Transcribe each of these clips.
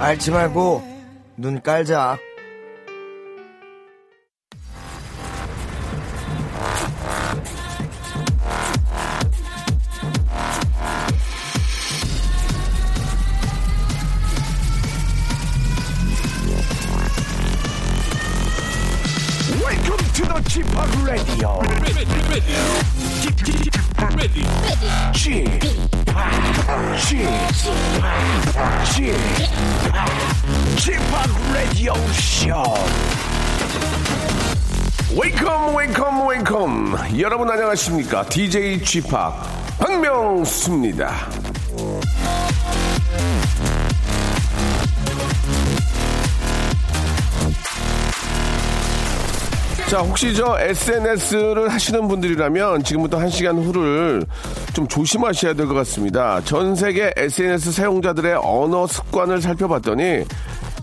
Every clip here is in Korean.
앓지 말고 눈 깔자. 안녕하십니까 DJ Chip 박명수입니다 자, 혹시 저 SNS를 하시는 분들이라면 지금부터 한 시간 후를 좀 조심하셔야 될 것 같습니다. 전 세계 SNS 사용자들의 언어 습관을 살펴봤더니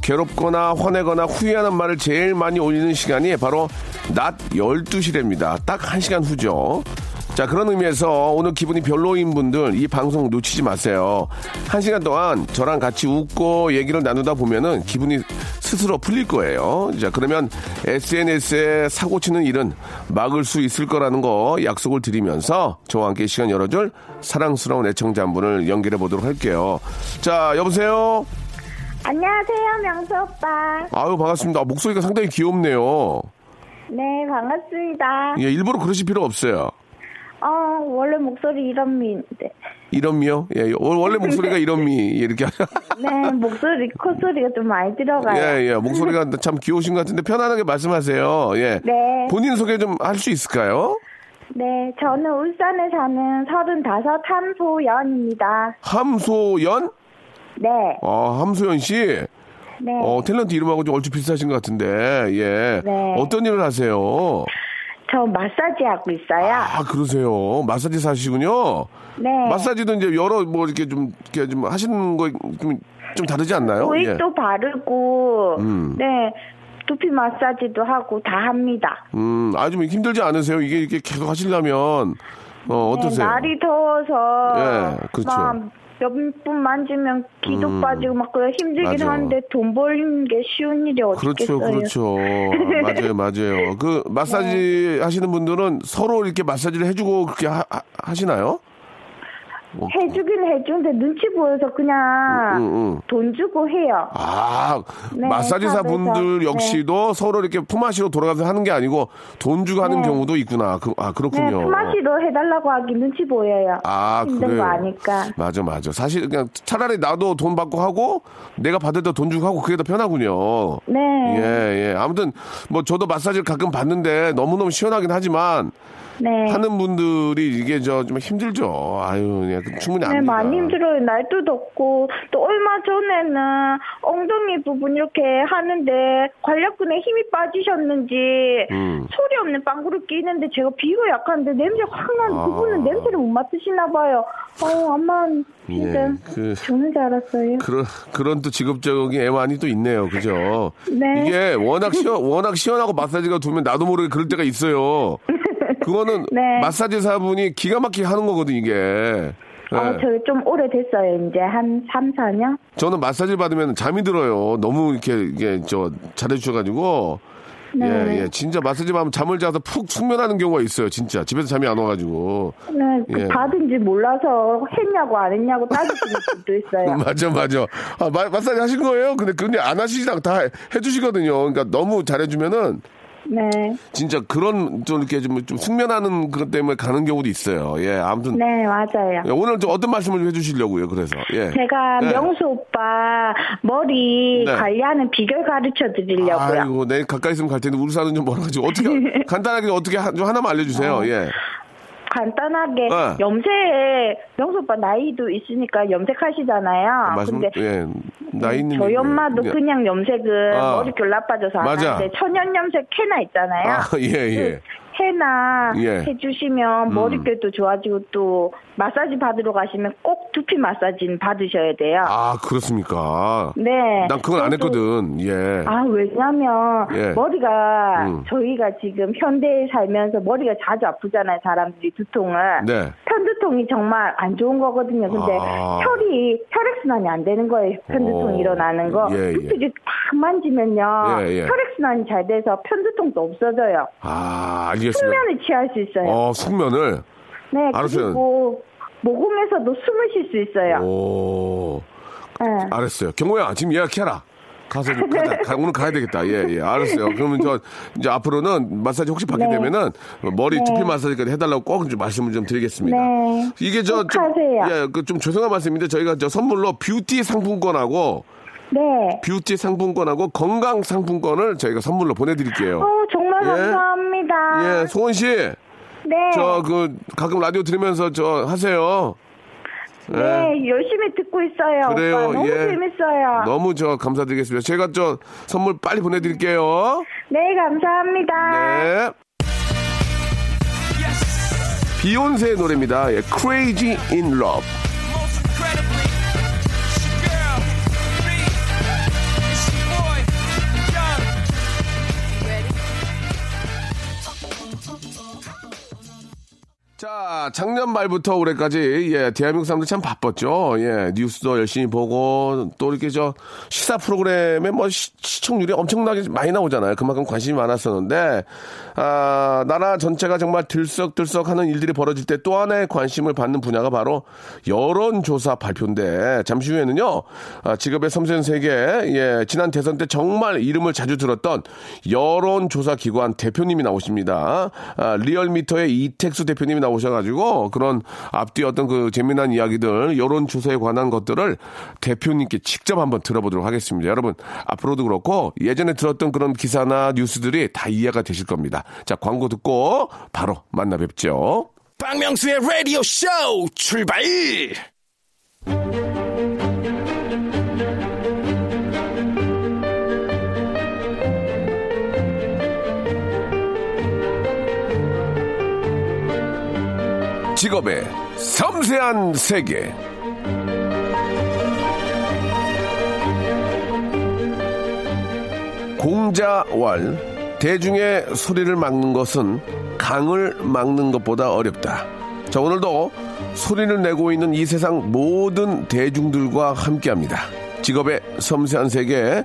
괴롭거나 화내거나 후회하는 말을 제일 많이 올리는 시간이 바로 낮 12시랍니다. 딱 한시간 후죠. 자, 그런 의미에서 오늘 기분이 별로인 분들 이 방송 놓치지 마세요. 한 시간 동안 저랑 같이 웃고 얘기를 나누다 보면은 기분이 스스로 풀릴 거예요. 자, 그러면 SNS에 사고 치는 일은 막을 수 있을 거라는 거 약속을 드리면서 저와 함께 시간 열어줄 사랑스러운 애청자 한 분을 연결해 보도록 할게요. 자, 여보세요? 안녕하세요, 명수 오빠. 아유, 반갑습니다. 아, 목소리가 상당히 귀엽네요. 네, 반갑습니다. 예, 일부러 그러실 필요 없어요. 어, 원래 목소리 이런 미인데. 이런 미요? 예, 원래 목소리가 이런 미, 이렇게. 네, 목소리, 콧소리가 좀 많이 들어가요. 예, 예. 목소리가 참 귀여우신 것 같은데 편안하게 말씀하세요. 예. 네. 본인 소개 좀 할 수 있을까요? 네, 저는 울산에 사는 35 함소연입니다. 함소연? 네, 아, 함소연 씨. 네. 어, 탤런트 이름하고 좀 얼추 비슷하신 것 같은데, 예. 네. 어떤 일을 하세요? 저 마사지 하고 있어요. 아, 그러세요. 마사지 사시군요. 네. 마사지도 이제 여러 뭐 이렇게 좀, 이렇게 좀 하시는 거 좀, 좀 다르지 않나요? 예. 오일도 바르고, 음. 네, 두피 마사지도 하고 다 합니다. 음, 아주 힘들지 않으세요? 이게 이렇게 계속 하시려면, 어, 어떠세요? 네, 날이 더워서 예, 그렇죠. 몇분 만지면 기도 음, 빠지고 막 그래 힘들긴 맞아. 하는데 돈 벌는 게 쉬운 일이 그렇죠, 어딨겠어요. 그렇죠. 맞아요, 맞아요. 그 마사지 하시는 분들은 서로 이렇게 마사지를 해주고 그렇게 하, 시나요 해주긴 해주는데 눈치 보여서 그냥 응, 응. 돈 주고 해요. 아, 네, 마사지사. 분들 역시도 서로 이렇게 품앗이로 돌아가서 하는 게 아니고 돈 주고 하는 네. 경우도 있구나. 그, 아, 네, 그렇군요. 품앗이로 해달라고 하기 눈치 보여요. 아, 힘든 그래요. 거 아니까. 맞아, 맞아. 사실 그냥 차라리 나도 돈 받고 하고 내가 받을 때 돈 주고 하고 그게 더 편하군요. 네. 예, 예. 아무튼 뭐 저도 마사지를 가끔 받는데 너무 너무 시원하긴 하지만 네. 하는 분들이 이게 저 좀 힘들죠. 아유, 충분히 네, 압니다. 많이 힘들어요. 날도 덥고, 또 얼마 전에는 엉덩이 부분 이렇게 하는데 관략근에 힘이 빠지셨는지 음. 소리 없는 빵구를 끼는데 제가 비가 약한데 냄새 확 나는 아. 그분은 냄새를 못 맡으시나 봐요. 어, 아마 진짜 예, 그- 죽는 줄 알았어요. 그런 그런 또 직업적인 애환이 또 있네요. 그죠? 네. 이게 워낙 시원 워낙 시원하고 마사지가 두면 나도 모르게 그럴 때가 있어요. 그거는 네. 마사지 사분이 기가 막히게 하는 거거든 이게. 어, 예. 저좀 오래됐어요. 이제 한 3, 4년? 저는 마사지 받으면 잠이 들어요. 너무 이렇게 이게 저 잘해주셔가지고. 네. 예, 예. 진짜 마사지 받으면 잠을 자서 푹 숙면하는 경우가 있어요. 진짜. 집에서 잠이 안 와가지고. 네, 그 예. 받은지 몰라서 했냐고 안 했냐고 따지시는 분도 있어요. 맞아, 맞아. 아, 마, 마사지 하신 거예요? 근데, 근데 안 하시지랑 다 해- 해주시거든요. 그러니까 너무 잘해주면은 네. 진짜 그런 좀 이렇게 좀, 좀 숙면하는 그것 때문에 가는 경우도 있어요. 예, 아무튼. 네, 맞아요. 예, 오늘 좀 어떤 말씀을 좀 해주시려고요, 그래서. 예. 제가 네. 명수 오빠 머리 네. 관리하는 비결 가르쳐 드리려고요. 아이고, 내일 가까이 있으면 갈 텐데 울산은 좀 멀어가지고. 어떻게, 간단하게 어떻게 하, 좀 하나만 알려주세요. 예. 간단하게 네. 염색 명수 오빠 나이도 있으니까 염색하시잖아요. 말씀, 근데 예. 나이 있는. 저희. 엄마도 예. 그냥 염색은 아. 머릿결 나빠져서 안 맞아. 하는데 천연 염색 해나 있잖아요. 아, 예, 예. 해나 예. 해주시면 음. 머릿결도 좋아지고 또 마사지 받으러 가시면 꼭 두피 마사지는 받으셔야 돼요. 아, 그렇습니까? 네. 난 그건 안 했거든. 예. 아, 왜냐면, 예. 머리가, 음. 저희가 지금 현대에 살면서 머리가 자주 아프잖아요, 사람들이 두통을. 네. 편두통이 정말 안 좋은 거거든요. 근데 아. 혈이 혈액순환이 안 되는 거예요. 편두통이 어. 일어나는 거. 예, 예. 붓을 딱 만지면요. 예, 예. 혈액순환이 잘 돼서 편두통도 없어져요. 아, 알겠습니다. 숙면을 취할 수 있어요. 어, 숙면을. 네, 알았어요. 그리고 모공에서도 숨을 쉴 수 있어요. 오, 네. 알았어요. 경호야, 지금 예약해라. 가서 좀 가자. 가- 오늘 가야 되겠다. 예, 예. 알았어요. 그러면 저, 이제 앞으로는 마사지 혹시 받게 네. 되면은 머리 네. 두피 마사지까지 해달라고 꼭 좀 말씀을 좀 드리겠습니다. 네. 이게 저, 꼭 좀. 예, 그 좀 죄송한 말씀인데 저희가 저 선물로 뷰티 상품권하고 네. 뷰티 상품권하고 건강 상품권을 저희가 선물로 보내드릴게요. 어, 정말 예. 감사합니다. 예, 소원 씨, 네. 저 그 가끔 라디오 들으면서 저 하세요. 네, 열심히 듣고 있어요. 그래요, 오빠. 너무 예. 재밌어요. 너무 저 감사드리겠습니다. 제가 저 선물 빨리 보내드릴게요. 네, 감사합니다. 네. 비욘세의 노래입니다. 예, Crazy in Love. 자, 작년 말부터 올해까지, 예, 대한민국 사람들 참 바빴죠. 예, 뉴스도 열심히 보고, 또 이렇게 저, 시사 프로그램에 뭐, 시, 시청률이 엄청나게 많이 나오잖아요. 그만큼 관심이 많았었는데, 아, 나라 전체가 정말 들썩들썩 하는 일들이 벌어질 때 또 하나의 관심을 받는 분야가 바로 여론조사 발표인데, 잠시 후에는요, 아, 직업의 섬세한 세계, 예, 지난 대선 때 정말 이름을 자주 들었던 여론조사 기관 대표님이 나오십니다. 아, 리얼미터의 이택수 대표님이 나오셔가 지고 그런 앞뒤 어떤 그 재미난 이야기들, 여론 조사에 관한 것들을 대표님께 직접 한번 들어보도록 하겠습니다. 여러분, 앞으로도 그렇고 예전에 들었던 그런 기사나 뉴스들이 다 이해가 되실 겁니다. 자, 광고 듣고 바로 만나 뵙죠. 박명수의 라디오 쇼 출발! 직업의 섬세한 세계. 공자왈 대중의 소리를 막는 것은 강을 막는 것보다 어렵다. 자 오늘도 소리를 내고 있는 이 세상 모든 대중들과 함께합니다. 직업의 섬세한 세계.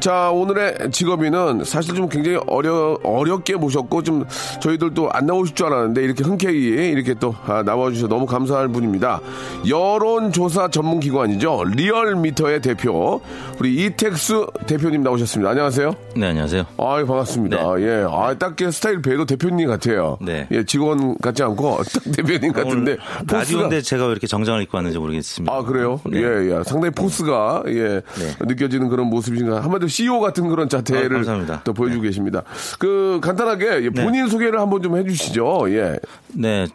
자, 오늘의 직업인은 사실 좀 굉장히 어려, 어렵게 모셨고 좀 저희들도 안 나오실 줄 알았는데 이렇게 흔쾌히 이렇게 또 아, 나와주셔서 너무 감사할 뿐입니다. 여론조사 전문기관이죠. 리얼미터의 대표. 우리 이택수 대표님 나오셨습니다. 안녕하세요. 네, 안녕하세요. 아유, 반갑습니다. 예. 아, 딱 그 스타일 봐도 대표님 같아요. 네. 예, 직원 같지 않고 딱 대표님 같은데. 포스가- 라디오인데 제가 왜 이렇게 정장을 입고 왔는지 모르겠습니다. 아, 그래요? 네. 예, 예. 상당히 포스가, 예, 느껴지는 그런 모습이신가. 한마디로 CEO 같은 그런 아, 자태를 감사합니다. 또 보여주고 계십니다. 그, 간단하게 예, 본인 소개를 한번 좀 해주시죠. 예. 네.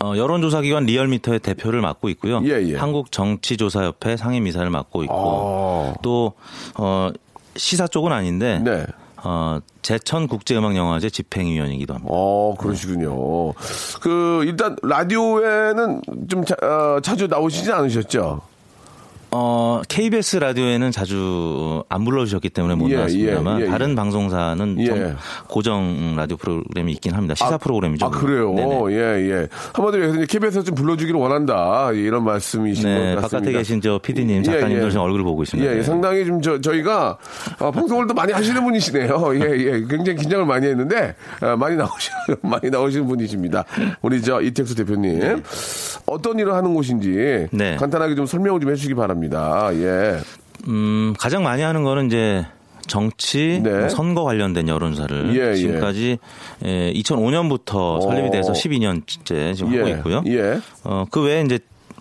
어, 여론조사기관 리얼미터의 대표를 맡고 있고요. 예, 예. 한국정치조사협회 상임이사를 맡고 있고 아. 또 어, 시사 쪽은 아닌데 네. 어, 제천 국제음악영화제 집행위원이기도 합니다. 어, 그러시군요. 그, 일단, 라디오에는 좀 자, 어, 자주 나오시지 않으셨죠? 어, KBS 라디오에는 자주 안 불러주셨기 때문에 못 예, 나왔습니다만 예, 예, 예. 다른 방송사는 예. 좀 고정 라디오 프로그램이 있긴 합니다. 시사 프로그램이죠. 아, 그래요? 네네. 예, 예. 한마디로 해서 KBS에서 좀 불러주기를 원한다. 예, 이런 말씀이신 것 네, 같습니다. 바깥에 계신 저 PD님, 예, 작가님들 예. 지금 얼굴을 보고 있습니다. 예, 예, 네. 상당히 좀 저, 저희가 어, 방송을 또 많이 하시는 분이시네요. 예, 예. 굉장히 긴장을 많이 했는데 어, 많이 나오시 많이 나오시는 분이십니다. 우리 저 이택수 대표님 어떤 일을 하는 곳인지 네. 간단하게 좀 설명을 좀 해주시기 바랍니다. 예, 음, 가장 많이 하는 거는 이제 정치, 네. 뭐 선거 관련된 여론조사를 예, 예. 지금까지 예, 2005년부터 설립이 돼서 12년째 지금 하고 예, 있고요. 예, 어, 그 외에 이제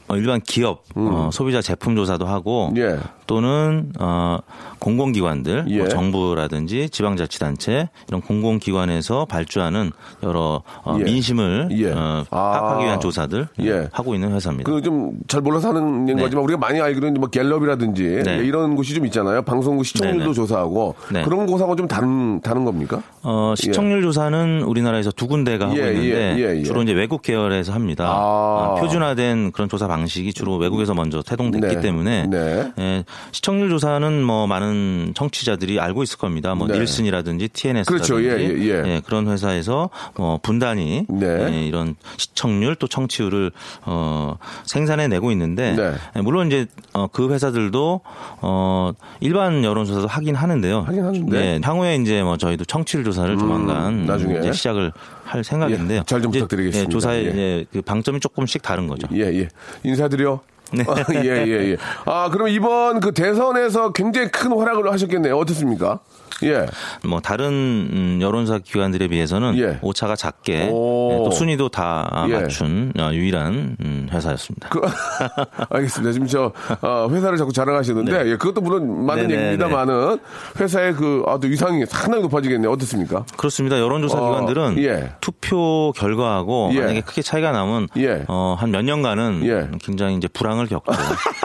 어, 일반 기업, 어, 소비자 제품 조사도 하고 음. 예. 또는 어, 공공기관들, 예. 뭐 정부라든지 지방자치단체 이런 공공기관에서 발주하는 여러 어, 예. 민심을 예. 어, 아. 파악하기 위한 조사들 예. 하고 있는 회사입니다. 그 좀 잘 몰라서 하는 네. 거지만 우리가 많이 알기로는 뭐 갤럽이라든지 네. 예, 이런 곳이 좀 있잖아요. 방송국 시청률도 네네. 조사하고 네. 그런 곳하고 좀 다른 다른 겁니까? 어, 시청률 조사는 우리나라에서 두 군데가 하고 예, 있는데 예, 예, 예. 주로 이제 외국 계열에서 합니다. 아. 어, 표준화된 그런 조사 방식이 주로 외국에서 먼저 태동됐기 네. 때문에 네. 예, 시청률 조사는 뭐 많은 청취자들이 알고 있을 겁니다. 뭐 네. 닐슨이라든지 TNS라든지 그렇죠. 예, 예, 예. 그런 회사에서 뭐 분단위 네. 예, 이런 시청률 또 청취율을 어, 생산해 내고 있는데 네. 예, 물론 이제 어, 그 회사들도 어, 일반 여론조사도 하긴 하는데요. 하긴 하는데. 네, 향후에 이제 뭐 저희도 청취율 조사를 조만간 나중에. 이제 시작을 할 생각인데요. 예, 잘좀 이제, 부탁드리겠습니다. 예, 조사의 예. 그 방점이 조금씩 다른 거죠. 예, 예. 인사드려. 네. 아, 예, 예, 예. 아, 그럼 이번 그 대선에서 굉장히 큰 활약을 하셨겠네요. 어떻습니까? 예. 뭐 다른 음, 여론조사 기관들에 비해서는 예. 오차가 작게 오. 예, 또 순위도 다 예. 맞춘 어, 유일한 음, 회사였습니다. 그, 알겠습니다. 지금 저, 어, 회사를 자꾸 자랑하시는데, 네. 예, 그것도 물론 맞는 네, 네, 얘기입니다만은, 회사의 그, 아, 또 위상이 상당히 높아지겠네요. 어떻습니까? 그렇습니다. 여론조사 어, 기관들은 예. 투표 결과하고 예. 만약에 크게 차이가 나면 예. 어, 한 몇 년간은 예. 굉장히 이제 불 황을 겪고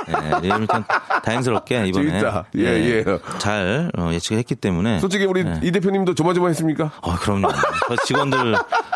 예, 예, 아무튼 다행스럽게 이번에 재밌다. 예, 예. 잘 어, 예측을 했기 때문에 솔직히 우리 예. 이 대표님도 조마조마했습니까? 어, 그럼요. 저 직원들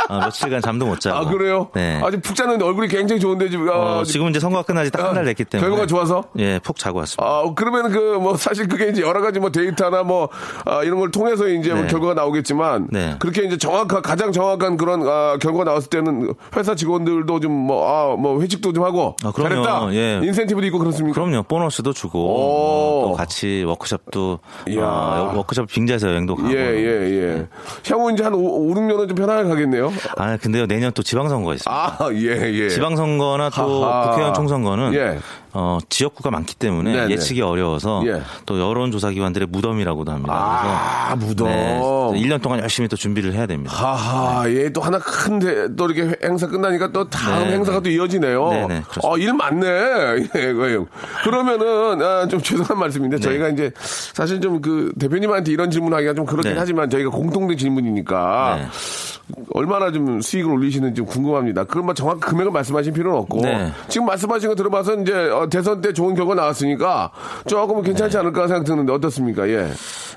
어, 며칠간 잠도 못 자고 아, 그래요? 네. 아직 푹 자는데 얼굴이 굉장히 좋은데, 지금, 아, 어, 지금 이제 선거가 끝나지 딱 한 달 됐기 때문에 결과가 좋아서? 예, 푹 자고 왔습니다. 아, 그러면 그, 뭐, 사실 그게 이제 여러 가지 뭐 데이터나 뭐, 아, 이런 걸 통해서 이제 뭐 네. 결과가 나오겠지만, 네. 그렇게 이제 정확한, 가장 정확한 그런, 아, 결과가 나왔을 때는 회사 직원들도 좀 뭐, 아, 뭐, 회식도 좀 하고, 아, 그럼요. 잘했다. 예. 인센티브도 있고 그렇습니까? 그럼요. 보너스도 주고 오. 또 같이 워크숍도. 어, 워크숍 빙자에서 여행도 가고. 예, 예, 예. 향후 이제 한 5, 6년은 좀 편하게 가겠네요. 아, 근데요. 내년 또 지방선거가 있습니다. 아, 예, 예. 지방선거나 또 하하. 국회의원 총선거는 예. 어, 지역구가 많기 때문에 네네. 예측이 어려워서 예. 또 여론조사 기관들의 무덤이라고도 합니다. 아, 무덤. 네, 1년 동안 열심히 또 준비를 해야 됩니다. 하하, 예, 또 하나 큰, 대, 또 이렇게 행사 끝나니까 또 다음 네, 행사가 네. 또 이어지네요. 네, 네, 그렇습니다. 어, 일 많네. 예, 예. 그러면은, 아, 좀 죄송한 말씀인데, 저희가 이제, 사실 좀 그, 대표님한테 이런 질문 하기가 좀 그렇긴 네. 하지만, 저희가 공통된 질문이니까, 네. 얼마나 좀 수익을 올리시는지 좀 궁금합니다. 그럼 뭐 정확한 금액을 말씀하실 필요는 없고, 네. 지금 말씀하신 거 들어봐서 이제, 어, 대선 때 좋은 결과 나왔으니까, 조금은 괜찮지 않을까 생각 드는데, 어떻습니까? 예.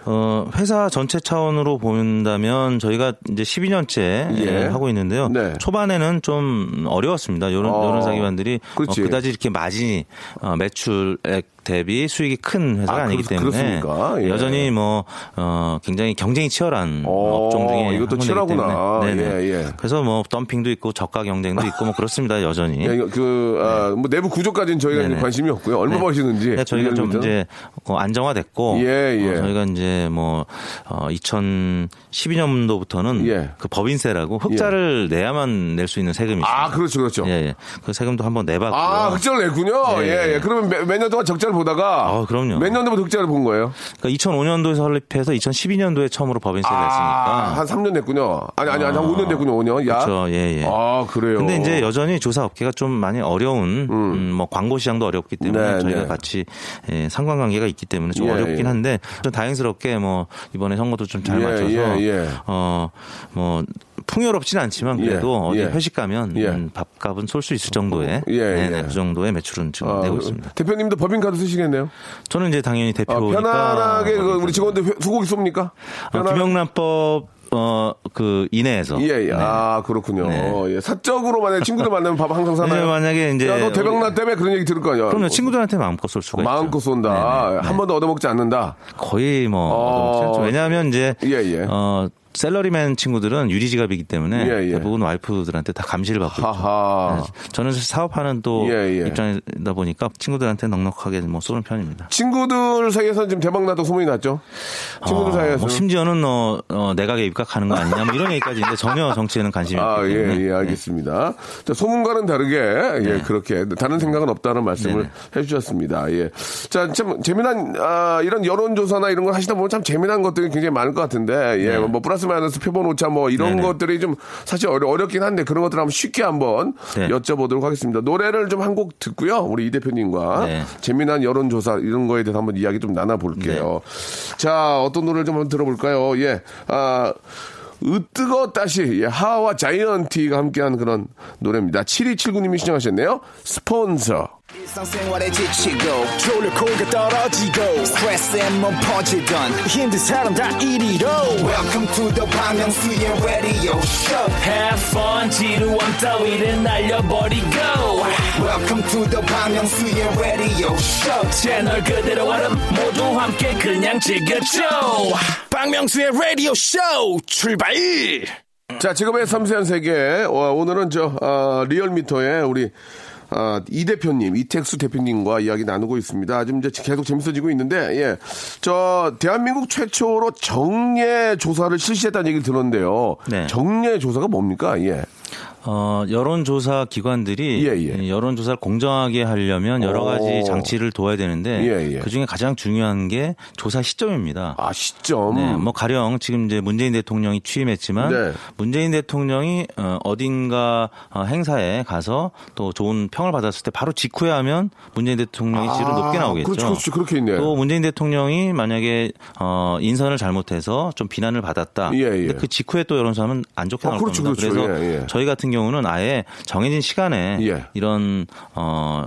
어, 회사 전체 차원으로 본다면 저희가 이제 12년째 예. 하고 있는데요. 네. 초반에는 좀 어려웠습니다. 여론, 어, 여론사기관들이 어, 그렇지. 그다지 이렇게 마진이 어, 매출액 대비 수익이 큰 회사가 아, 아, 니기 때문에? 예. 여전히 뭐 어, 굉장히 경쟁이 치열한 어, 업종 중에 이것도 치열하구나. 네네. 예, 예. 그래서 뭐 덤핑도 있고 저가 경쟁도 있고 뭐 그렇습니다. 여전히. 야, 이거 그, 아, 뭐 내부 구조까지는 저희가 네네. 관심이 없고요. 얼마 네. 버시는지. 네, 저희가 좀 이런 이제 어, 안정화됐고 예, 예. 어, 저희가 이제 뭐 어, 2012년도부터는 예. 그 법인세라고 흑자를 내야만 낼 수 있는 세금이 있습니다. 아, 그렇죠, 그렇죠. 예, 예. 그 세금도 한번 내봤고요. 아, 흑자를 냈군요. 네. 예, 예. 그러면 몇년 동안 적자를 보다가. 아, 그럼요. 몇 년도부터 흑자를 본 거예요? 그러니까 2005년도에 설립해서 2012년도에 처음으로 법인세를 아, 냈으니까. 한 3년 됐군요. 아니, 아니, 아니, 한 5년 됐군요, 5년. 야. 그렇죠. 예, 예. 아, 그래요. 근데 이제 여전히 조사 업계가 좀 많이 어려운 음, 뭐 광고 시장도 어렵기 때문에 네, 저희가 네. 같이 예, 상관관계가 있기 때문에 좀 예, 어렵긴 예. 한데 좀 다행스럽게 뭐 이번에 선거도 좀잘 예, 맞춰서 예, 예. 어뭐 풍요롭진 않지만 그래도 예, 어디 예. 회식 가면 예. 음, 밥값은 쏠 수 있을 정도의 예, 네네, 예. 그 정도의 매출은 지금 아, 내고 있습니다. 대표님도 법인카드 쓰시겠네요? 저는 이제 당연히 아, 대표니까 편안하게 그 우리 직원들 회- 소고기 쏩니까? 어, 편안하게? 김영란법 어그 이내에서 예, 예. 네. 아, 그렇군요. 네. 예. 사적으로 만약에 친구들 만나면 밥 항상 사나요? 네, 만약에 이제 야, 너 대박나 때문에 그런 얘기 들을 거 아니야? 그럼요 친구들한테 마음껏 쏠 수가 있죠. 마음껏 쏜다. 네네, 한 번도 얻어먹지 않는다. 거의 뭐 어. 왜냐하면 이제 예, 예. 어 셀러리맨 친구들은 유리 지갑이기 때문에 예, 예. 대부분 와이프들한테 다 감시를 받고 있죠. 하하. 네, 저는 사업하는 또 예, 예. 입장이다 보니까 친구들한테 넉넉하게 뭐 쏘는 편입니다. 친구들 사이에서는 지금 대박 나도 소문이 났죠? 친구들 어, 사이에서. 뭐 심지어는 어, 어, 내각에 입각하는 거 아니냐 뭐 이런 얘기까지 있는데 전혀 정치에는 관심이 아, 없기 예, 때문에 예, 알겠습니다. 자, 소문과는 다르게, 예, 그렇게, 다른 생각은 없다는 말씀을 네네. 해주셨습니다. 예. 자, 참, 재미난, 아, 이런 여론조사나 이런 걸 하시다 보면 참 재미난 것들이 굉장히 많을 것 같은데, 예, 네. 뭐, 플러스 마이너스 표본 오차 뭐, 이런 네네. 것들이 좀 사실 어려, 어렵 긴 한데, 그런 것들 한번 쉽게 한번 네. 여쭤보도록 하겠습니다. 노래를 좀 한 곡 듣고요. 우리 이 대표님과 네. 재미난 여론조사 이런 거에 대해서 한번 이야기 좀 나눠볼게요. 네. 자, 어떤 노래를 좀 한번 들어볼까요? 예. 아, 으뜨거 다시 예, 하와 자이언티가 함께한 그런 노래입니다. 7279님이 신청하셨네요. 스폰서. 일상생활에 지치고, 졸려 코가 떨어지고, 스트레스에 몸 퍼지던, 힘든 사람 다 이리로. welcome to the Bang Myung-soo's radio show. Have fun 지루함 따위를 날려버리고. Welcome to the Bang Myung-soo's radio show. 채널 그대로 얼음 모두 함께 그냥 즐겨줘. 박명수의 라디오 쇼 출발! 자, 지금의 섬세한 세계. 어, 오늘은 저, 어, 리얼미터의 우리, 어, 이 대표님, 이택수 대표님과 이야기 나누고 있습니다. 지금 이제 계속 재밌어지고 있는데, 예. 저, 대한민국 최초로 정례 조사를 실시했다는 얘기를 들었는데요. 네. 정례 조사가 뭡니까? 예. 어, 여론조사 기관들이 예, 예. 이 여론조사를 공정하게 하려면 여러 가지 오. 장치를 둬야 되는데 예, 예. 그 중에 가장 중요한 게 조사 시점입니다. 아, 시점. 네, 뭐 가령 지금 이제 문재인 대통령이 취임했지만 네. 문재인 대통령이 어, 어딘가 어, 행사에 가서 또 좋은 평을 받았을 때 바로 직후에 하면 문재인 대통령이 지지율 높게 나오겠죠. 그렇죠, 그렇죠. 그렇게 있네요. 또 문재인 대통령이 만약에 어, 인선을 잘못해서 좀 비난을 받았다. 예, 예. 근데 그 직후에 또 여론조사하면 안 좋게 아, 나올 그렇죠, 겁니다. 그렇죠. 래서 예, 예. 저희 같은 경우는 아예 정해진 시간에 예. 이런 어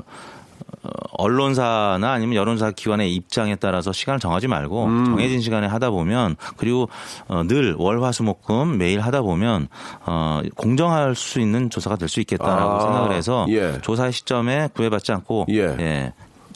어, 언론사나 아니면 여론사 기관의 입장에 따라서 시간을 정하지 말고 음. 정해진 시간에 하다 보면 그리고 어, 늘 월화수목금 매일 하다 보면 어, 공정할 수 있는 조사가 될 수 있겠다라고 아, 생각을 해서 예. 조사의 시점에 구애받지 않고 예.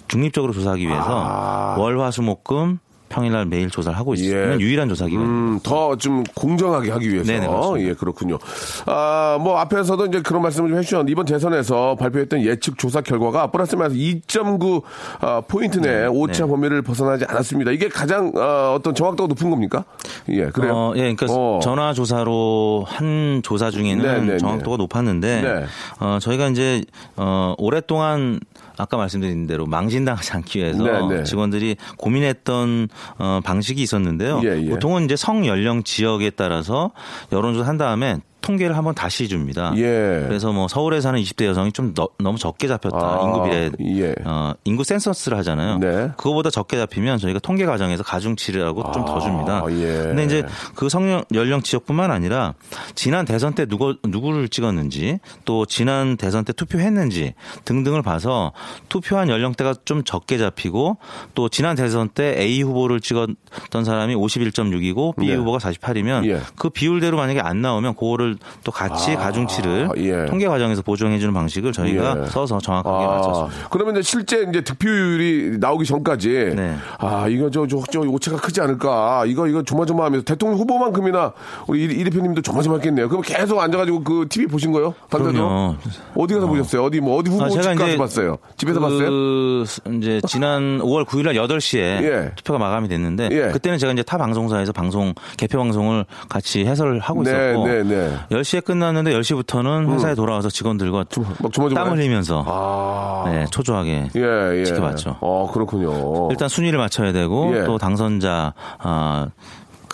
중립적으로 조사하기 위해서 아. 월화수목금 평일날 매일 조사를 하고 있는 예. 유일한 조사 기관입니다. 음, 더 좀 공정하게 하기 위해서. 네네, 그렇습니다. 예, 그렇군요. 아, 뭐 앞에서도 이제 그런 말씀을 좀 해주셨는데 이번 대선에서 발표했던 예측 조사 결과가 플러스 마이너스 2.9 아, 포인트 내 오차 네. 범위를 벗어나지 않았습니다. 이게 가장 어, 어떤 정확도가 높은 겁니까? 예, 그래요. 어, 예, 그러니까 어. 전화 조사로 한 조사 중에는 네, 네, 정확도가 높았는데 네. 어, 저희가 이제 어, 오랫동안 아까 말씀드린 대로 망신당하지 않기 위해서 네, 네. 직원들이 고민했던 어, 방식이 있었는데요. 예, 예. 보통은 이제 성 연령 지역에 따라서 여론조사 한 다음에 통계를 한번 다시 줍니다. 예. 그래서 뭐 서울에 사는 20대 여성이 좀 너, 무 적게 잡혔다. 아, 인구 비례 예. 어, 인구 센서스를 하잖아요. 네. 그거보다 적게 잡히면 저희가 통계 과정에서 가중치료하고 좀더 줍니다. 아, 예. 근데 이제 그 성령 연령 지역뿐만 아니라 지난 대선 때 누구 누구를 찍었는지 또 지난 대선 때 투표했는지 등등을 봐서 투표한 연령대가 좀 적게 잡히고 또 지난 대선 때 A 후보를 찍었던 사람이 51.6이고 B 네. 후보가 48이면 예. 그 비율대로 만약에 안 나오면 그거를 또 같이 아, 가중치를 예. 통계 과정에서 보정해 주는 방식을 저희가 예. 써서 정확하게 아, 맞췄습니다. 그러면 이제 실제 이제 득표율이 나오기 전까지 네. 아 이거 저저 저 오차가 크지 않을까 이거 이거 조마조마하면서 대통령 후보만큼이나 우리 이, 이 대표님도 조마조마했겠네요. 그럼 계속 앉아가지고 그 TV 보신 거요? 반대로. 어디 가서 보셨어요? 어디 뭐 어디 후보 아, 집 제가 가서 이제 봤어요? 집에서 봤어요? 그 이제 지난 5월 9일 날 8시에 예. 투표가 마감이 됐는데 예. 그때는 제가 이제 타 방송사에서 방송 개표 방송을 같이 해설을 하고 네, 있었고 네, 네. 10시에 끝났는데 10시부터는 회사에 돌아와서 직원들과 막 조마조마. 땀 흘리면서 아, 네, 초조하게 예, 예. 지켜봤죠. 어 그렇군요. 일단 순위를 맞춰야 되고 예. 또 당선자 아,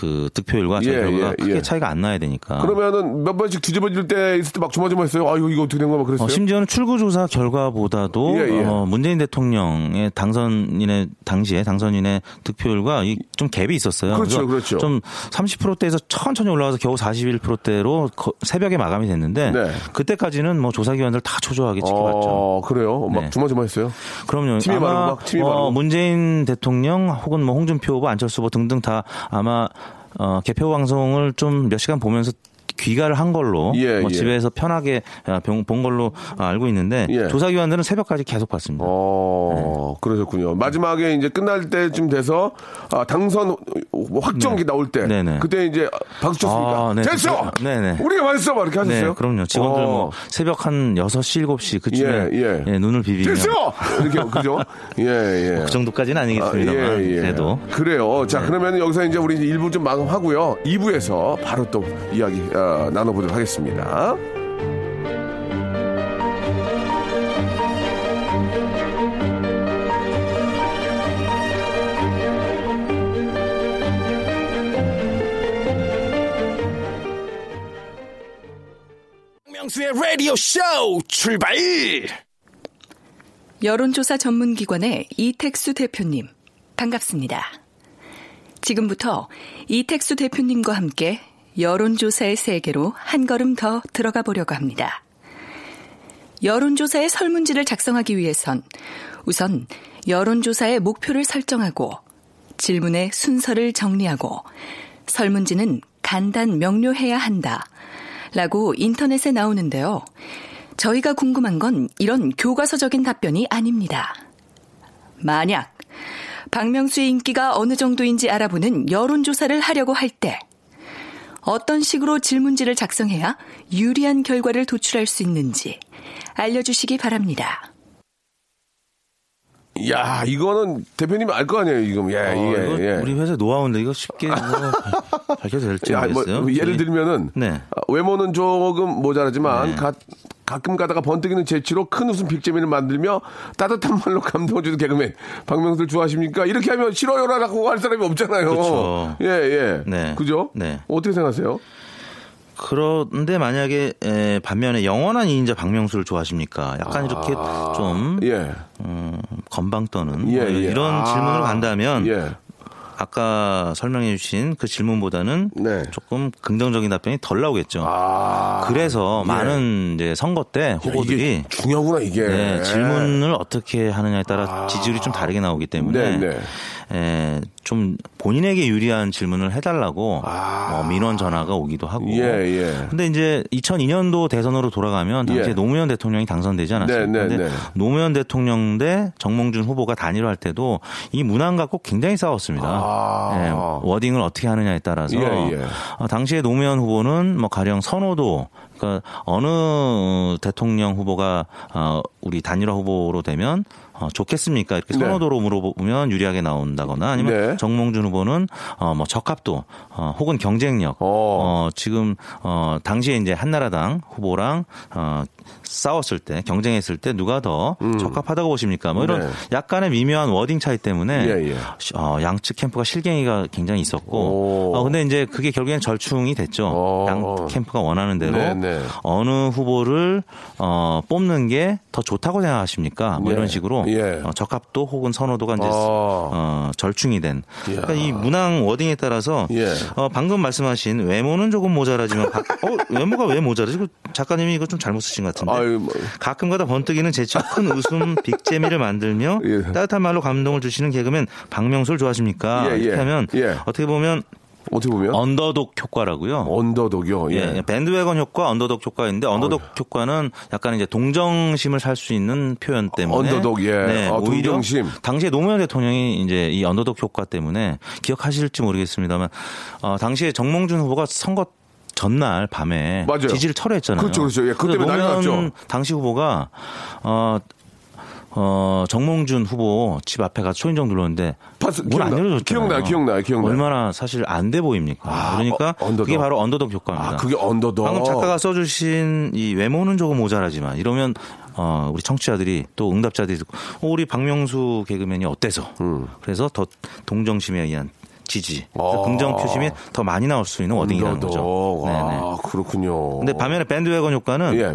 그 득표율과 저희 예, 결과가 예, 크게 예. 차이가 안 나야 되니까. 그러면은 몇 번씩 뒤집어질 때 있을 때 막 조마조마했어요. 아 이거 이거 어떻게 된 거야? 막 그랬어요. 어, 심지어는 출구조사 결과보다도 예, 예. 어, 문재인 대통령의 당선인의 당시에 당선인의 득표율과 이- 좀 갭이 있었어요. 그렇죠, 그렇죠. 좀 30%대에서 천천히 올라가서 겨우 41%대로 새벽에 마감이 됐는데 네. 그때까지는 뭐 조사기관들 다 초조하게 지켜봤죠. 어 그래요. 막 네. 조마조마했어요. 그럼요. 팀이 아마 막 팀이. 어, 문재인 대통령 혹은 뭐 홍준표 후보, 안철수 후보 등등 다 아마 어, 개표 방송을 좀 몇 시간 보면서 귀가를 한 걸로 예, 뭐 예. 집에서 편하게 아, 병- 본 걸로 알고 있는데 예. 조사 기관들은 새벽까지 계속 봤습니다. 어, 그러셨군요. 마지막에 이제 끝날 때쯤 돼서 아, 당선 확정기 나올 때 네. 네네. 그때 이제 박수 쳤습니까? 아, 네. 됐어! 네네. 우리가! 막 이렇게 하셨어요? 네, 그럼요. 직원들 어, 뭐 새벽 한 6시, 7시 그쯤에 예, 예. 예, 눈을 비비며 됐어! 이렇게, 그죠? 예, 예. 그 정도까지는 아, 아니겠습니다만 그래도 그래요. 자, 그러면 여기서 이제 우리 1부 좀 마감하고요. 2부에서 바로 또 이야기 어, 나눠보도록 하겠습니다. 박명수의 라디오 쇼 출발 여론조사 전문기관의 이택수 대표님, 반갑습니다. 지금부터 이택수 대표님과 함께 여론조사의 세계로 한 걸음 더 들어가 보려고 합니다. 여론조사의 설문지를 작성하기 위해선 우선 여론조사의 목표를 설정하고 질문의 순서를 정리하고 설문지는 간단 명료해야 한다. 라고 인터넷에 나오는데요. 저희가 궁금한 건 이런 교과서적인 답변이 아닙니다. 만약 박명수의 인기가 어느 정도인지 알아보는 여론조사를 하려고 할 때 어떤 식으로 질문지를 작성해야 유리한 결과를 도출할 수 있는지 알려주시기 바랍니다. 야, 이거는 대표님 알 거 아니에요, 지금. 예, 어, 예, 이거 예. 우리 회사 노하우인데 이거 쉽게 뭐 발- 밝혀도 될지 야, 뭐, 모르겠어요. 예를 저희- 들면은 네. 아, 외모는 조금 모자라지만 네. 가, 가끔 가다가 번뜩이는 재치로 큰 웃음 빅재미를 만들며 따뜻한 말로 감동을 주는 개그맨 박명수를 좋아하십니까? 이렇게 하면 싫어요라고 할 사람이 없잖아요. 그렇죠. 예, 예. 네. 그죠? 네. 어떻게 생각하세요? 그런데 만약에 에, 반면에 영원한 이인자 박명수를 좋아하십니까? 약간 이렇게 좀 예. 음, 건방 떠는 예, 뭐 예. 이런 아, 질문을 간다면 예. 아까 설명해 주신 그 질문보다는 네. 조금 긍정적인 답변이 덜 나오겠죠. 아. 그래서 예. 많은 이제 선거 때 야, 후보들이 이게 중요하구나, 이게. 네, 질문을 어떻게 하느냐에 따라 지지율이 좀 다르게 나오기 때문에 네, 네. 에, 좀 본인에게 유리한 질문을 해달라고 어, 민원 전화가 오기도 하고. 아. 예, 예. 근데 이제 2002년도 대선으로 돌아가면 당시에 예. 노무현 대통령이 당선되지 않았습니까? 네, 네, 근데 네. 노무현 대통령 대 정몽준 후보가 단일화할 때도 이 문안 갖고 굉장히 싸웠습니다. 아. 예, 워딩을 어떻게 하느냐에 따라서 예, 예. 어, 당시에 노무현 후보는 뭐 가령 선호도 그러니까 어느 대통령 후보가 어, 우리 단일화 후보로 되면 어, 좋겠습니까? 이렇게 네. 선호도로 물어보면 유리하게 나온다거나 아니면 네. 정몽준 후보는 어, 뭐 적합도 어, 혹은 경쟁력 어. 어, 지금 어, 당시에 이제 한나라당 후보랑 어, 싸웠을 때 경쟁했을 때 누가 더 적합하다고 보십니까? 뭐 이런 음. 네. 약간의 미묘한 워딩 차이 때문에 예, 예. 어, 양측 캠프가 실갱이가 굉장히 오. 있었고 어, 근데 이제 그게 결국엔 절충이 됐죠. 어. 양 캠프가 원하는 대로 네, 네. 어느 후보를 어, 뽑는 게 더 좋다고 생각하십니까? 뭐 예. 이런 식으로 예. 어, 적합도 혹은 선호도가 이제 어. 어, 절충이 된. 그러니까 이 문항 wording에 따라서 예. 어, 방금 말씀하신 외모는 조금 모자라지만 가- 어, 외모가 왜 모자라지? 그 작가님이 이거 좀 잘못 쓰신 것 같은데. 아유, 뭐. 가끔가다 번뜩이는 재치와 큰 웃음, 빅재미를 만들며 예. 따뜻한 말로 감동을 주시는 개그맨 박명수를 좋아하십니까? 예, 예. 이렇게 하면 예. 어떻게 보면 어떻게 보면? 언더독 효과라고요. underdog이요. 예. 예, bandwagon 효과, 언더독 효과인데 언더독 효과는 약간 이제 동정심을 살 수 있는 표현 때문에 언더독, 예. 네, 어, 오히려 동정심. 당시에 노무현 대통령이 이제 이 언더독 효과 때문에 기억하실지 모르겠습니다만 어, 당시에 정몽준 후보가 선거 전날 밤에 맞아요. 지지를 철회했잖아요. 그렇죠, 그렇죠. 예, 그래서 때문에 난리 났죠. 당시 후보가 어 어, 정몽준 후보 집 앞에 가서 초인종 눌렀는데. 문안 기억나- 열어줬잖아요. 기억나요, 기억나요, 기억나요. 얼마나 사실 안 돼 보입니까? 아, 그러니까 어. 그게 바로 언더독 효과입니다. 아, 그게 언더독. 방금 작가가 써주신 이 외모는 조금 모자라지만 이러면 어, 우리 청취자들이 또 응답자들이 어, 우리 박명수 개그맨이 어때서? 음. 그래서 더 동정심에 의한 지지, 아. 긍정 표심이 더 많이 나올 수 있는 워딩이라는. 거죠. 네네. 아, 그렇군요. 근데 반면에 밴드웨건 효과는 예.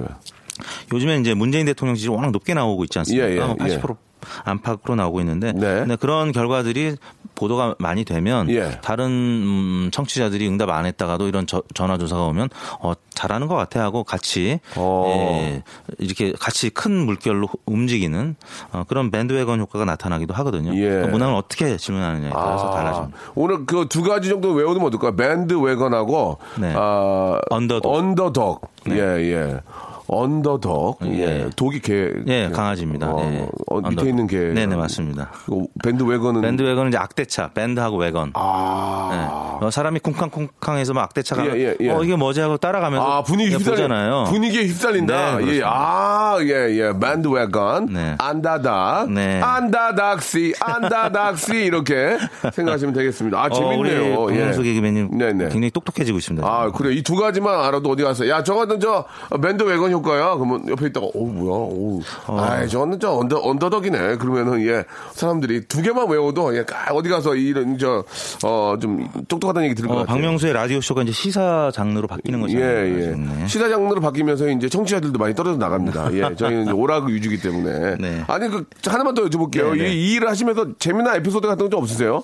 요즘에 이제 문재인 대통령 지지 워낙 높게 나오고 있지 않습니까? 예, 예, 80% 안팎으로 나오고 있는데 네. 근데 그런 결과들이 보도가 많이 되면 예. 다른 음, 청취자들이 응답 안 했다가도 이런 저- 전화 조사가 오면 어, 잘하는 것 같아 하고 같이 어. 예, 이렇게 같이 큰 물결로 움직이는 어, 그런 bandwagon 효과가 나타나기도 하거든요. 예. 문항을 어떻게 질문하느냐에 따라서 아, 달라집니다. 오늘 그 두 가지 정도 외우면 어떨까? bandwagon하고 네. 아, underdog. underdog. 네. 예, 예. 언더독. 예. 예. dog이 개. 예, 강아지입니다. 어, 예. 어, 밑에 언더독. 있는 개. 네네 맞습니다. 그리고 bandwagon은 bandwagon은 이제 악대차, 밴드하고 wagon. 아. 네. 어, 사람이 쿵쾅쿵쾅해서 막 악대차가 예, 예, 예. 어 이게 뭐지 하고 따라가면서 아, 분위기 보잖아요. 분위기에 휩쓸린다. 네, 예. 그렇습니다. 아, 예, 예. bandwagon. 네. 안다닥. 네. underdog 씨. underdog 씨. 이렇게 생각하시면 되겠습니다. 아, 어, 재밌네요. 우리 박명수 개그맨님 네네. 굉장히 똑똑해지고 있습니다. 아, 그래. 이 두 가지만 알아도 어디 가서. 야, 저거는 저 bandwagon 효과야. 그러면 옆에 있다가, 어, 뭐야. 오. 아, 저거는 저 under, underdog이네. 그러면은 예 사람들이 두 개만 외워도 예 가- 어디 가서 이런 저 어 좀 똑똑하다는 얘기 들을 것 어, 같아요. 박명수의 라디오 쇼가 이제 시사 장르로 바뀌는 거죠. 예, 예. 시사 장르로 바뀌면서 이제 청취자들도 많이 떨어져 나갑니다. 예, 저희는 오락 위주기 때문에. 네. 아니, 그, 하나만 더 여쭤볼게요. 네, 네. 이, 이 일을 하시면서 재미난 에피소드 같은 거 좀 없으세요?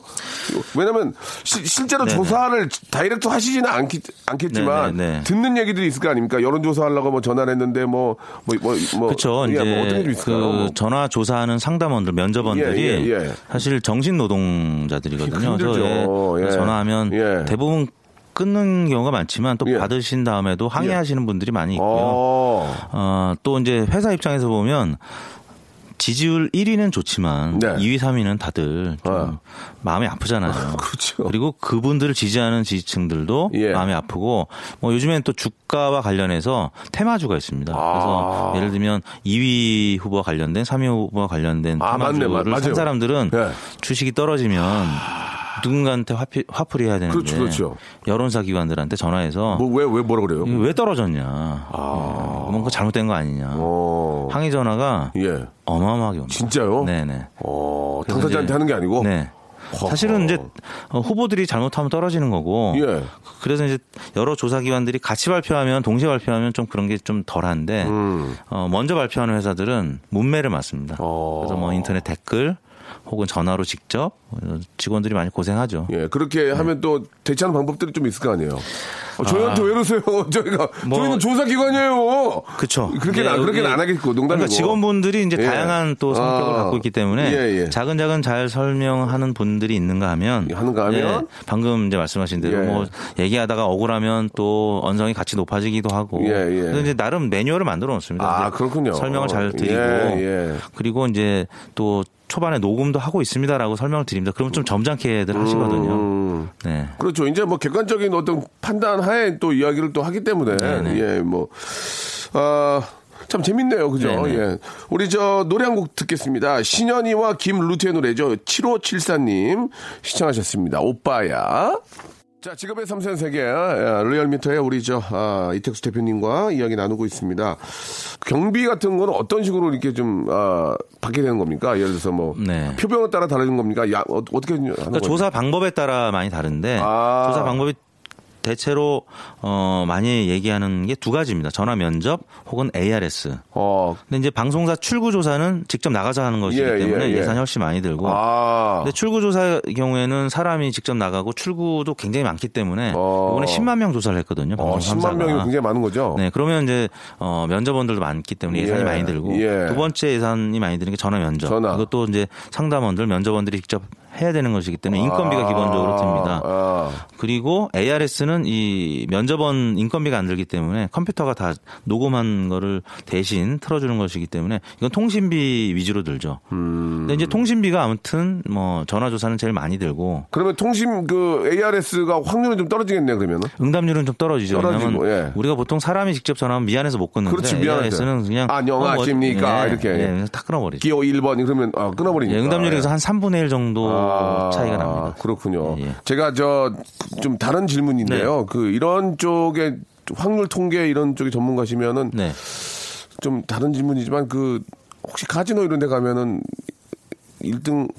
왜냐면, 시- 실제로 네, 조사를 다이렉트 하시지는 않겠, 않겠지만, 네, 네, 네. 듣는 얘기들이 있을 거 아닙니까? 여론조사 하려고 뭐 전화를 했는데, 뭐, 뭐, 뭐, 뭐. 그렇죠. 예, 이제 뭐 어떤 있을까요? 그 뭐. 전화 조사하는 상담원들, 면접원들이 예, 예, 예. 사실 정신 노동자들이거든요. 그래서 예. 전화하면 예. 대부분 끊는 경우가 많지만 또 예. 받으신 다음에도 항의하시는 분들이 많이 있고요. 어, 어, 또 이제 회사 입장에서 보면 지지율 1위는 좋지만 네. 2위, 3위는 다들 좀 어. 마음이 아프잖아요. 그렇죠. 리고 그분들을 지지하는 지지층들도 예. 마음이 아프고 뭐 요즘엔 또 주가와 관련해서 테마주가 있습니다. 아. 그래서 예를 들면 2위 후보와 관련된 3위 후보와 관련된 아, 맞네. 테마주를 맞- 산. 사람들은 예. 주식이 떨어지면 누군가한테 화피, 화풀이 해야 되는데 그렇죠, 그렇죠. 여론사 기관들한테 전화해서 뭐, 왜, 왜 뭐라 그래요? 왜 떨어졌냐? 예, 뭔가 잘못된 거 아니냐? 아. 어, 항의 전화가 예. 어마어마하게 옵니다. 진짜요? 네네. 어, 그래서 당사자한테 이제- 하는 게 아니고? 네. 사실은 이제 어, 후보들이 잘못하면 떨어지는 거고. 예. 그래서 이제 여러 조사기관들이 같이 발표하면 동시에 발표하면 좀 그런 게 좀 덜한데 음. 어, 먼저 발표하는 회사들은 문매를 맞습니다. 어. 그래서 뭐 인터넷 댓글 혹은 전화로 직접 어, 직원들이 많이 고생하죠. 예, 그렇게 하면 또 대처하는 방법들이 좀 있을 거 아니에요. 어, 저희한테 왜 이러세요? 저희가 뭐- 저희는 조사 기관이에요. 그렇죠. 그렇게는 안- 그렇게는 안 하겠고 농담이고. 그러니까 직원분들이 이제 예. 다양한 또 성격을 아. 갖고 있기 때문에 예, 예. 자근자근 잘 설명하는 분들이 있는가 하면 하는가 하면? 예, 방금 이제 말씀하신 대로 예. 뭐 얘기하다가 억울하면 또 언성이 같이 높아지기도 하고 예, 예. 그래서 이제 나름 매뉴얼을 만들어 놓습니다. 아, 그렇군요. 설명을 잘 드리고 예, 예. 그리고 이제 또 초반에 녹음도 하고 있습니다라고 설명을 드립니다. 그러면 좀 점잖게들 하시거든요. 음, 네. 그렇죠. 이제 뭐 객관적인 어떤 판단 하에 또 이야기를 또 하기 때문에 네네. 예, 뭐 아. 참 재밌네요. 그죠? 네네. 예. 우리 저 노래 한 곡 듣겠습니다. 신현이와 김루트의 노래죠. 7574님 시청하셨습니다. 오빠야. 자, 직업의 삼선 세계, 예, 리얼미터의 우리 저, 아, 이택수 대표님과 이야기 나누고 있습니다. 경비 같은 거는 어떤 식으로 이렇게 좀, 아, 받게 되는 겁니까? 예를 들어서 뭐, 네. 표병에 따라 다르는 겁니까? 야, 어, 떻게 그러니까? 조사 방법에 따라 많이 다른데 아. 조사 방법이 대체로 어 많이 얘기하는 게 두 가지입니다. 전화 면접 혹은 ARS. 어, 근데 이제 방송사 출구 조사는 직접 나가서 하는 것이기 예, 때문에 예, 예. 예, 산이 훨씬 많이 들고. 아. 근데 출구 조사 경우에는 사람이 직접 나가고 출구도 굉장히 많기 때문에 어. 이번에 10만 명 조사를 했거든요. 어, 방송 10만 명이 3사가. 굉장히 많은 거죠? 네, 그러면 이제 어, 면접원들도 많기 때문에 예산이 예, 많이 들고 예. 두 번째 예산이 많이 드는 게 전화 면접. 전화. 이것도 이제 상담원들 면접원들이 직접 해야 되는 것이기 때문에 인건비가 아, 기본적으로 듭니다. 아. 그리고 ARS는 이 면접원 인건비가 안 들기 때문에 컴퓨터가 다 녹음한 거를 대신 틀어주는 것이기 때문에 이건 통신비 위주로 들죠. 음. 근데 이제 통신비가 아무튼 뭐 전화조사는 제일 많이 들고 그러면 통신 그 ARS가 확률은 좀 떨어지겠네요, 그러면은? 응답률은 좀 떨어지죠. 떨어지고, 예. 우리가 보통 사람이 직접 전화하면 미안해서 못 끊는데 그렇지. ARS는 그냥 안녕하십니까? 어, 뭐, 이렇게. 예, 그래서 다 끊어버리죠. 기호 1번, 그러면, 아, 끊어버리니까. 예, 응답률이 예. 그래서 한 3분의 1 정도 아, 차이가 납니다. 그렇군요. 예, 예. 제가 저 좀 다른 질문인데요. 네. 그 이런 쪽에 확률 통계 이런 쪽에 전문가시면은 네. 좀 다른 질문이지만 그 혹시 카지노 이런 데 가면은 1등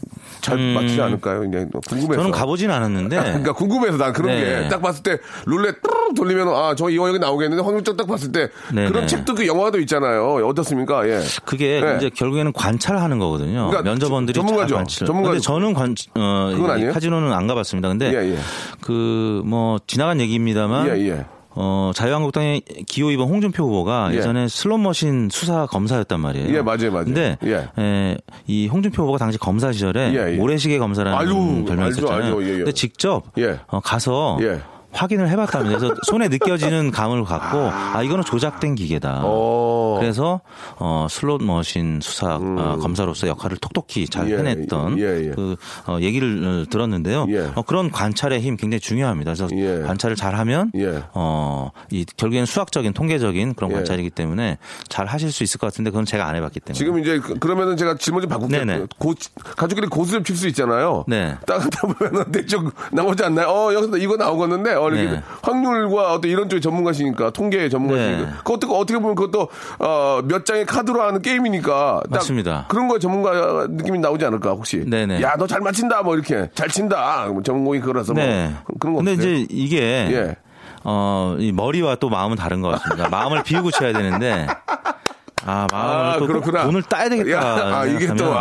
잘 음. 맞추지 않을까요? 그냥 궁금해서. 저는 가보진 않았는데 그러니까 궁금해서 난 그런 네. 게딱 봤을 때 룰렛 돌리면 아 저 이거 여기 나오겠는데 확률 딱 봤을 때 네, 그런 네. 책도 그 영화도 있잖아요. 어떻습니까? 예. 그게 네. 이제 결국에는 관찰하는 거거든요. 그러니까 면접원들이 전문가죠. 관찰. 전문가죠. 근데 저는 관, 어, 그건 이 아니에요? 카지노는 안 가봤습니다. 근데 예, 예. 그뭐 지나간 얘기입니다만 예, 예. 어, 자유한국당의 기호 2번 홍준표 후보가 예. 예. 전에 슬롯머신 수사 검사였단 말이에요. 예, 맞아요, 맞아요. 근데 예. 에, 이 홍준표 후보가 당시 검사 시절에 예, 예. 모래시계 검사라는 별명이 알죠, 있었잖아요. 알죠. 예, 예. 근데 직접 예. 어, 가서 예. 확인을 해봤답니다. 그래서 손에 느껴지는 감을 갖고 아, 이거는 조작된 기계다. 어. 그래서 어, 슬롯 머신 수사 어, 검사로서 역할을 톡톡히 잘 음. 예, 해냈던 예, 예. 그 어, 얘기를 어, 들었는데요. 예. 어, 그런 관찰의 힘 굉장히 중요합니다. 그래서 예. 관찰을 잘하면 예. 어, 이 결국에는 수학적인 통계적인 그런 예. 관찰이기 때문에 잘 하실 수 있을 것 같은데 그건 제가 안 해봤기 때문에. 지금 이제 그- 그러면은 제가 질문 좀 바꿀게요. 고, 가족끼리 고스톱 칠수 있잖아요. 네. 딱 하다 보면은 대충 나오지 않나요? 어, 여기서 이거 나오겠는데, 어, 어, 이렇게 네. 확률과 어떤 이런 쪽의 전문가시니까 통계 전문가시니까 네. 그것도 어떻게 보면 그것도 어, 몇 장의 카드로 하는 게임이니까 딱 맞습니다. 그런 거 전문가 느낌이 나오지 않을까 혹시? 네네. 야 너 잘 맞힌다 뭐 이렇게 잘 친다 뭐 전공이 그래서 네. 뭐 그런 거 근데 없어요? 이제 이게 예. 어, 이 머리와 또 마음은 다른 것 같습니다. 마음을 비우고 쳐야 되는데 아, 마음을 아 또 그렇구나. 돈을 따야 되겠다. 야, 아, 이게 또생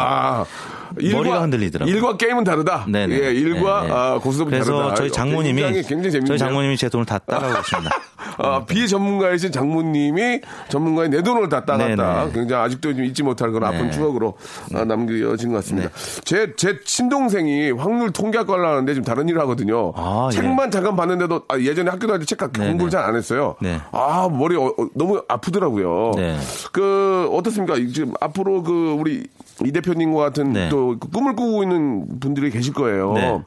아. 머리가 흔들리더라고요. 일과 게임은 다르다. 네네. 예, 일과 네네. 아, 고스톱은 그래서 다르다. 저희 아, 장모님이 굉장히, 굉장히. 저희 장모님이 제 돈을 다 따가고 있습니다. 아, 비전문가이신 장모님이 전문가의 내 돈을 다 따갔다. 네네. 굉장히 아직도 좀 잊지 못할 그런 아픈 네. 추억으로 아, 남겨진 것 같습니다. 제, 제 친동생이 확률 통계학과를 하는데 지금 다른 일을 하거든요. 아, 예. 책만 잠깐 봤는데도 아, 예전에 학교 다닐 때 책. 공부를 잘 안 했어요. 네. 아, 머리 어, 어, 너무 아프더라고요. 네. 그, 어떻습니까? 지금 앞으로 그 우리 이 대표님과 같은 네. 또그 꿈을 꾸고 있는 분들이 계실 거예요. 네.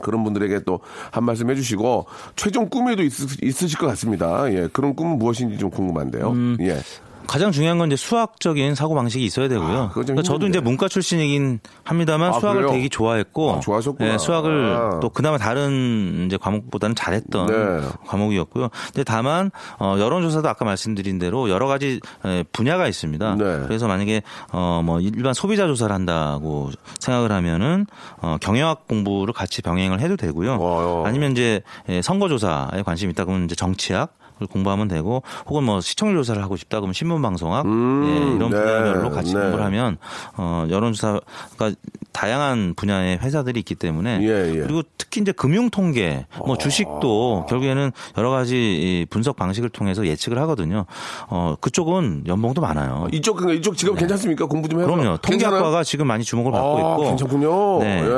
그런 분들에게 또 한 말씀 해주시고 최종 꿈에도 있, 있으실 것 같습니다. 예, 그런 꿈은 무엇인지 좀 궁금한데요. 음. 예. 가장 중요한 건 이제 수학적인 사고 방식이 있어야 되고요. 좀 그러니까 저도. 이제 문과 출신이긴 합니다만 아, 수학을 그래요? 되게 좋아했고, 아, 좋아하셨구나. 예, 수학을 아. 또 그나마 다른 이제 과목보다는 잘했던 네. 과목이었고요. 근데 다만 어, 여론조사도 아까 말씀드린 대로 여러 가지 에, 분야가 있습니다. 네. 그래서 만약에 어, 뭐 일반 소비자 조사를 한다고 생각을 하면은 어, 경영학 공부를 같이 병행을 해도 되고요. 어. 아니면 이제 예, 선거조사에 관심 있다 그러면 이제 정치학 을 공부하면 되고 혹은 뭐 시청률 조사를 하고 싶다 그러면 신문 방송학 음, 예, 이런 네, 분야별로 같이 네. 공부를 하면 어 여론조사가 다양한 분야의 회사들이 있기 때문에 예, 예. 그리고 특히 이제 금융 통계 뭐 주식도 결국에는 여러 가지 이 분석 방식을 통해서 예측을 하거든요. 어 그쪽은 연봉도 많아요. 이쪽 그러니까 이쪽 직업 괜찮습니까? 공부 좀. 네. 그럼요. 통계학과가 지금 많이 주목을 받고 아, 있고. 괜찮군요. 네. 예.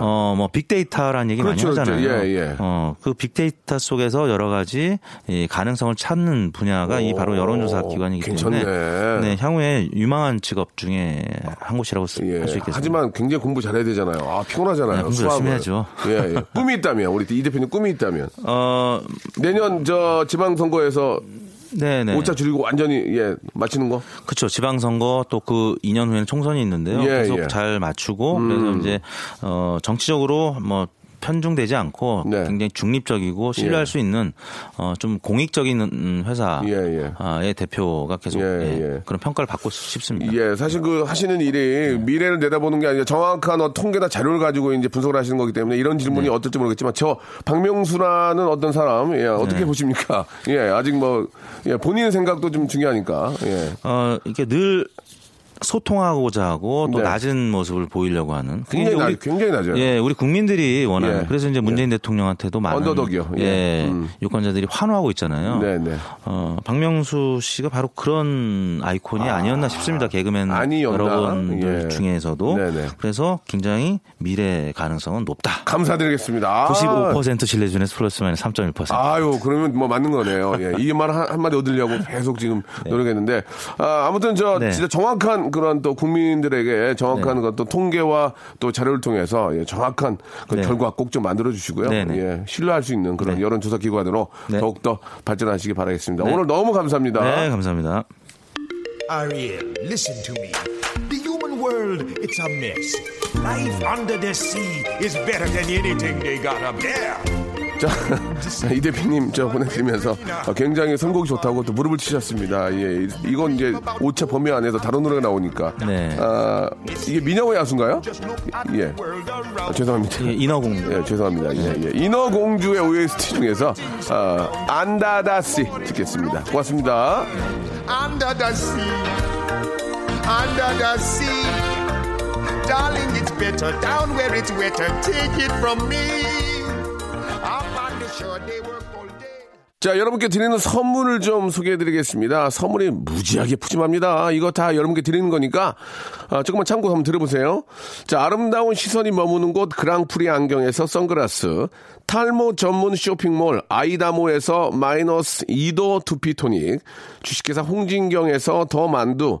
어, 뭐 빅데이터라는 얘기 그렇죠, 많이 그렇죠. 하잖아요. 예, 예. 어, 그 빅데이터 속에서 여러 가지 이 가능성을 찾는 분야가 이 바로 오, 여론조사 기관이기 괜찮네. 때문에 네, 향후에 유망한 직업 중에 한 곳이라고 할수 예. 있겠습니다. 하지만 굉장히 공부 잘해야 되잖아요. 아, 피곤하잖아요. 네, 공부. 열심히 해야죠. 예, 예. 꿈이 있다면, 우리 이 대표님 꿈이 있다면. 어, 내년 저 지방선거에서 네, 네. 오차 줄이고 완전히, 예, 마치는 거? 그렇죠. 지방선거 또 그 2년 후에는 총선이 있는데요. 예, 계속 예. 음. 잘 맞추고 그래서 이제 어 정치적으로 뭐 편중되지 않고 네. 굉장히 중립적이고 신뢰할 예. 수 있는 어 좀 공익적인 음, 회사의 예, 예. 대표가 계속 예, 예, 예. 그런 평가를 받고 싶습니다. 예, 사실 그 하시는 일이 미래를 내다보는 게 아니라 정확한 어, 통계나 자료를 가지고 이제 분석을 하시는 거기 때문에 이런 질문이 네. 어떨지 모르겠지만 저 박명수라는 어떤 사람, 예, 어떻게 네. 보십니까? 예, 아직 뭐, 예, 본인 생각도 좀 중요하니까, 예. 어 이게 늘 소통하고자 하고 또 네. 낮은 모습을 보이려고 하는 굉장히, 낮, 우리 굉장히 낮아요. 예, 우리 국민들이 원하는. 예. 그래서 이제 문재인 대통령한테도 많은 언더독이요. 예. 예, 음. 유권자들이 환호하고 있잖아요. 네, 네. 어, 박명수 씨가 바로 그런 아이콘이 아, 니었나 싶습니다. 개그맨 아니었나? 여러분들 예. 중에서도. 네, 네. 그래서 굉장히 미래 가능성은 높다. 감사드리겠습니다. 아, 95% 신뢰 중에서 플러스 마이너스 3.1%. 아유, 그러면 뭐 맞는 거네요. 예, 이말 한마디 얻으려고 계속 지금 노력했는데, 아, 아무튼 저 네. 진짜 정확한 그런 또 국민들에게 정확한 그런 또 통계와 또 자료를 통해서 예, 정확한 그 네. 결과 꼭 좀 만들어 주시고요. 네, 네. 예, 신뢰할 수 있는 그런 네. 여론조사 기관으로 네. 더욱더 발전하시기 바라겠습니다. 네. 오늘 너무 감사합니다. 네, 감사합니다. Ariel, listen to me. The human world, it's a mess. Life under the sea is better than anything they got up there. 자, 이 대표님 저 보내드리면서 어, 굉장히 선곡이 좋다고 또 무릎을 치셨습니다. 예, 이건 이제 오차 범위 안에서 다른 노래가 나오니까. 네. 아, 이게 민영의 야수인가요? 예. 아, 죄송합니다. 예, 인어공주. 예, 죄송합니다. 예, 예. 인어공주의 OST 중에서 어, 안다다씨 듣겠습니다. 고맙습니다. The sea. Darling, it's better down where it's wetter. Take it from me. 자, 여러분께 드리는 선물을 좀 소개해 드리겠습니다. 선물이 무지하게 푸짐합니다. 이거 다 여러분께 드리는 거니까, 아, 조금만 참고 한번 들어보세요. 자, 아름다운 시선이 머무는 곳 그랑프리 안경에서 선글라스, 탈모 전문 쇼핑몰 아이다모에서 마이너스 2도 두피토닉, 주식회사 홍진경에서 더 만두,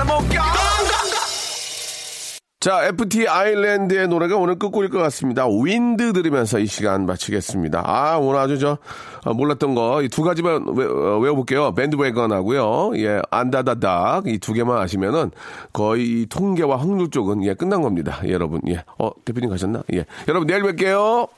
못 껴. 자, FT 아일랜드의 노래가 오늘 끝곡일 것 같습니다. 윈드 들으면서 이 시간 마치겠습니다. 아, 오늘 아주 저, 아, 몰랐던 거, 이 두 가지만 외, 어, 외워볼게요. 밴드웨건 하고요. 예, 안다다닥. 이 두 개만 아시면은 거의 이 통계와 확률 쪽은 예, 끝난 겁니다. 예, 여러분. 예. 어, 대표님 가셨나? 예. 여러분, 내일 뵐게요.